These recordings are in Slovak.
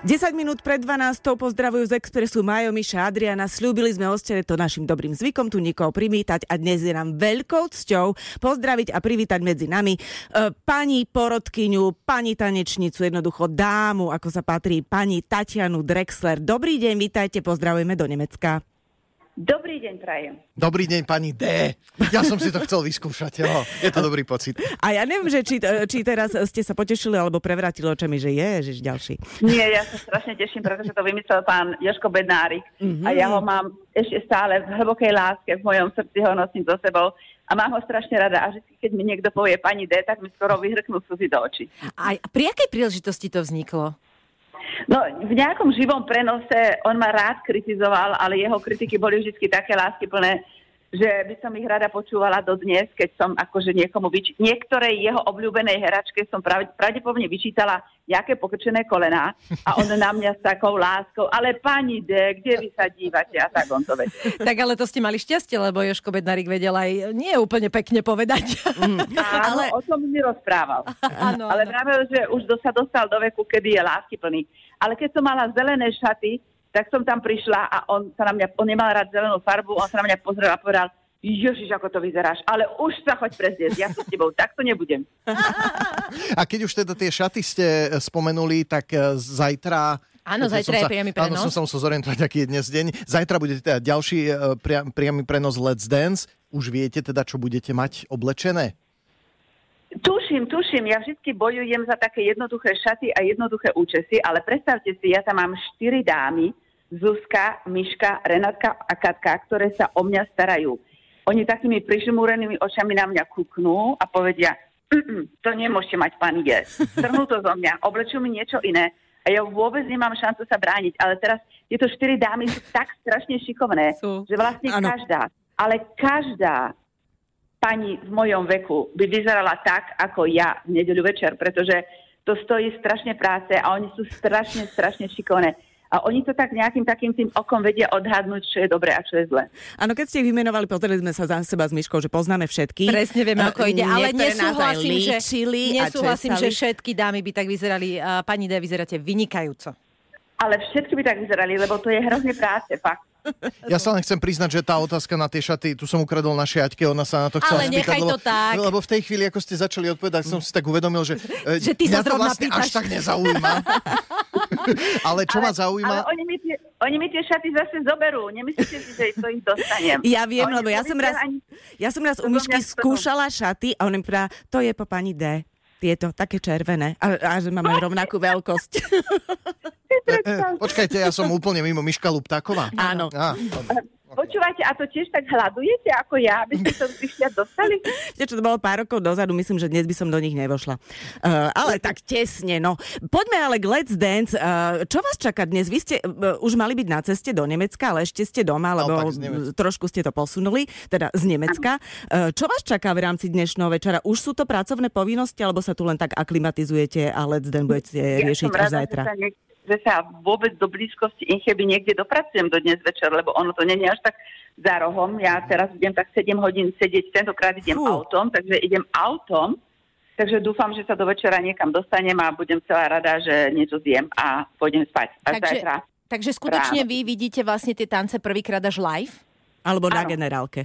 10 minút pred 12. pozdravujú z Expressu Majo, Miša Adriana. Sľúbili sme ostene to našim dobrým zvykom tu niekoho primítať a dnes je nám veľkou cťou pozdraviť a privítať medzi nami e, pani porodkyňu, pani tanečnicu, jednoducho dámu, ako sa patrí, pani Tatianu Drexler. Dobrý deň, vítajte, pozdravujeme do Nemecka. Dobrý deň, prajem. Dobrý deň, pani D. Ja som si to chcel vyskúšať, jo. je to dobrý pocit. A ja neviem, že či, či teraz ste sa potešili alebo prevrátili očami, že je, že ďalší. Nie, ja sa strašne teším, pretože to vymyslel pán Joško Bednárik mm-hmm. a ja ho mám ešte stále v hlbokej láske, v mojom srdci ho nosím so sebou a mám ho strašne rada a že keď mi niekto povie pani D, tak mi skoro vyhrknú slzy do očí. A pri akej príležitosti to vzniklo? No, v nejakom živom prenose on ma rád kritizoval, ale jeho kritiky boli vždy také láskyplné, že by som ich rada počúvala do dnes, keď som akože niekomu vyč... niektorej jeho obľúbenej heračke som pravdepodobne vyčítala nejaké pokrčené kolená a on na mňa s takou láskou, ale pani D, kde vy sa dívate a tak on to vedel. Tak ale to ste mali šťastie, lebo Joško Bednarik vedel aj nie úplne pekne povedať. Mm. Áno, ale... o tom mi rozprával. Áno, ale práve, že už sa dostal do veku, kedy je láskyplný. Ale keď som mala zelené šaty, tak som tam prišla a on sa na mňa, on nemal rád zelenú farbu, on sa na mňa pozrel a povedal, Ježiš, ako to vyzeráš, ale už sa choď prezrieť, ja som s tebou, takto nebudem. A keď už teda tie šaty ste spomenuli, tak e, zajtra Áno, zajtra je priamy prenos. Áno, som sa musel zorientovať, aký je dnes deň. Zajtra budete teda ďalší pria, priamy prenos Let's Dance. Už viete teda, čo budete mať oblečené? Tuším, tuším, ja vždy bojujem za také jednoduché šaty a jednoduché účesy, ale predstavte si, ja tam mám štyri dámy, Zuzka, Miška, Renatka a Katka, ktoré sa o mňa starajú. Oni takými prižmúrenými očami na mňa kúknú a povedia, to nemôžete mať, pani je. Strhnú to zo mňa, oblečú mi niečo iné a ja vôbec nemám šancu sa brániť. Ale teraz tieto štyri dámy sú tak strašne šikovné, sú. že vlastne ano. každá, ale každá pani v mojom veku by vyzerala tak, ako ja v nedeľu večer, pretože to stojí strašne práce a oni sú strašne, strašne šikovné. A oni to tak nejakým takým tým okom vedia odhadnúť, čo je dobré a čo je zlé. Áno, keď ste ich vymenovali, pozreli sme sa za seba s Myškou, že poznáme všetky. Presne vieme, ako ide, ale nesúhlasím, že, nesúhlasím že všetky dámy by tak vyzerali. Pani D, vyzeráte vynikajúco. Ale všetky by tak vyzerali, lebo to je hrozne práce, fakt. Ja sa len chcem priznať, že tá otázka na tie šaty, tu som ukradol na šiaťke, ona sa na to chcela Ale spýtať, lebo, to tak. lebo v tej chvíli, ako ste začali odpovedať, som si tak uvedomil, že, e, že ty mňa to vlastne pýtaš. až tak nezaujíma. ale čo ale, ma zaujíma... Ale oni mi, tie, oni mi tie šaty zase zoberú. Nemyslíte si, že to ich dostanem? Ja viem, oni lebo ja som, raz, ani... ja som raz u Myšky skúšala šaty a on mi povedal, to je po pani D tieto, také červené. A, a že máme rovnakú veľkosť. E, počkajte, ja som úplne mimo Miška Luptáková. Áno. Á, Počúvajte, a to tiež tak hľadujete ako ja, aby ste to vyšľať dostali? Viete, čo to bolo pár rokov dozadu, myslím, že dnes by som do nich nevošla. Uh, ale tak tesne, no. Poďme ale k Let's Dance. Uh, čo vás čaká dnes? Vy ste uh, už mali byť na ceste do Nemecka, ale ešte ste doma, lebo trošku ste to posunuli, teda z Nemecka. Uh, čo vás čaká v rámci dnešného večera? Už sú to pracovné povinnosti, alebo sa tu len tak aklimatizujete a Let's Dance budete ja riešiť až zajtra? že sa vôbec do blízkosti Incheby niekde dopracujem do dnes večer, lebo ono to není až tak za rohom. Ja teraz budem tak 7 hodín sedieť, tentokrát idem Fú. autom, takže idem autom, takže dúfam, že sa do večera niekam dostanem a budem celá rada, že niečo zjem a pôjdem spať. Až takže, takže skutočne ráno. vy vidíte vlastne tie tance prvýkrát až live? Alebo na generálke?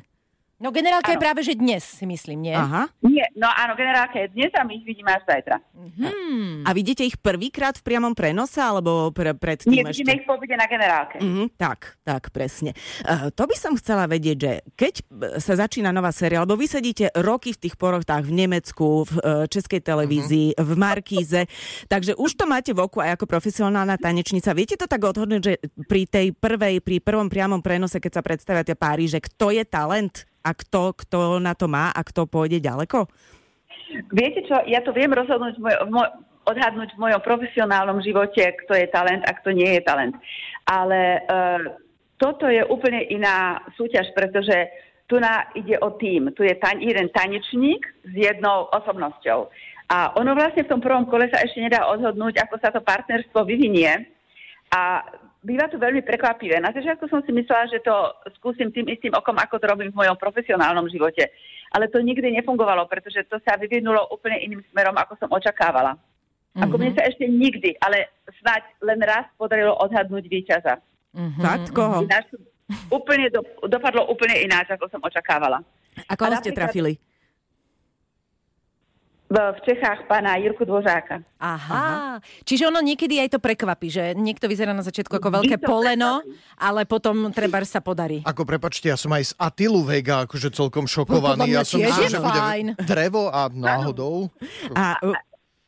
No generálka áno. je práve, že dnes si myslím, nie? Aha. Nie, no áno, generálka je dnes a my ich vidíme až zajtra. Hmm. A vidíte ich prvýkrát v priamom prenose, alebo pre, pred tým Nie, vidíme ich po na generálke. Mm, tak, tak, presne. Uh, to by som chcela vedieť, že keď sa začína nová séria, alebo vy sedíte roky v tých porochtách v Nemecku, v uh, Českej televízii, mm-hmm. v Markíze, takže už to máte v oku aj ako profesionálna tanečnica. Viete to tak odhodnúť, že pri tej prvej, pri prvom priamom prenose, keď sa predstavia tie páry, že kto je talent? A kto, kto na to má a kto pôjde ďaleko? Viete čo, ja to viem rozhodnúť, moj, moj, odhadnúť v mojom profesionálnom živote, kto je talent a kto nie je talent. Ale uh, toto je úplne iná súťaž, pretože tu na, ide o tým. Tu je tan- jeden tanečník s jednou osobnosťou. A ono vlastne v tom prvom kole sa ešte nedá odhodnúť, ako sa to partnerstvo vyvinie. A býva to veľmi prekvapivé. Na začiatku som si myslela, že to skúsim tým istým okom, ako to robím v mojom profesionálnom živote. Ale to nikdy nefungovalo, pretože to sa vyvinulo úplne iným smerom, ako som očakávala. Ako mne sa ešte nikdy, ale snáď len raz podarilo odhadnúť víťaza. Mm-hmm. Fakt? Koho? Ináč, úplne do, dopadlo úplne ináč, ako som očakávala. A koho ste trafili? V, Čechách pána Jirku Dvořáka. Aha. Aha. Čiže ono niekedy aj to prekvapí, že niekto vyzerá na začiatku ako veľké poleno, prekvapí. ale potom treba sa podarí. Ako prepačte, ja som aj z Atilu Vega akože celkom šokovaný. Ja som myslel, že bude drevo a náhodou. A,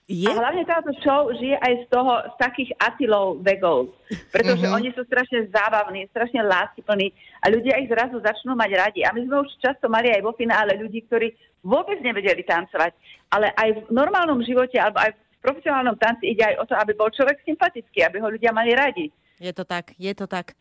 je? A hlavne táto show žije aj z toho, z takých atilov vegov. Pretože uh-huh. oni sú strašne zábavní, strašne láskyplní a ľudia ich zrazu začnú mať radi. A my sme už často mali aj vo finále ľudí, ktorí vôbec nevedeli tancovať. Ale aj v normálnom živote, alebo aj v profesionálnom tanci ide aj o to, aby bol človek sympatický, aby ho ľudia mali radi. Je to tak, je to tak.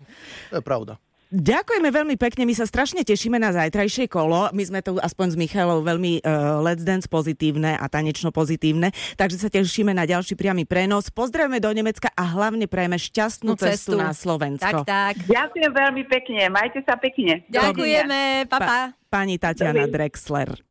To je pravda. Ďakujeme veľmi pekne, my sa strašne tešíme na zajtrajšie kolo. My sme tu aspoň s Michalou veľmi uh, Let's Dance pozitívne a tanečno pozitívne, takže sa tešíme na ďalší priamy prenos. Pozdravujeme do Nemecka a hlavne prajeme šťastnú cestu. cestu na Slovensko. Tak, tak. Ďakujem veľmi pekne, majte sa pekne. Ďakujeme, papa. Pa, pani Tatiana Drexler.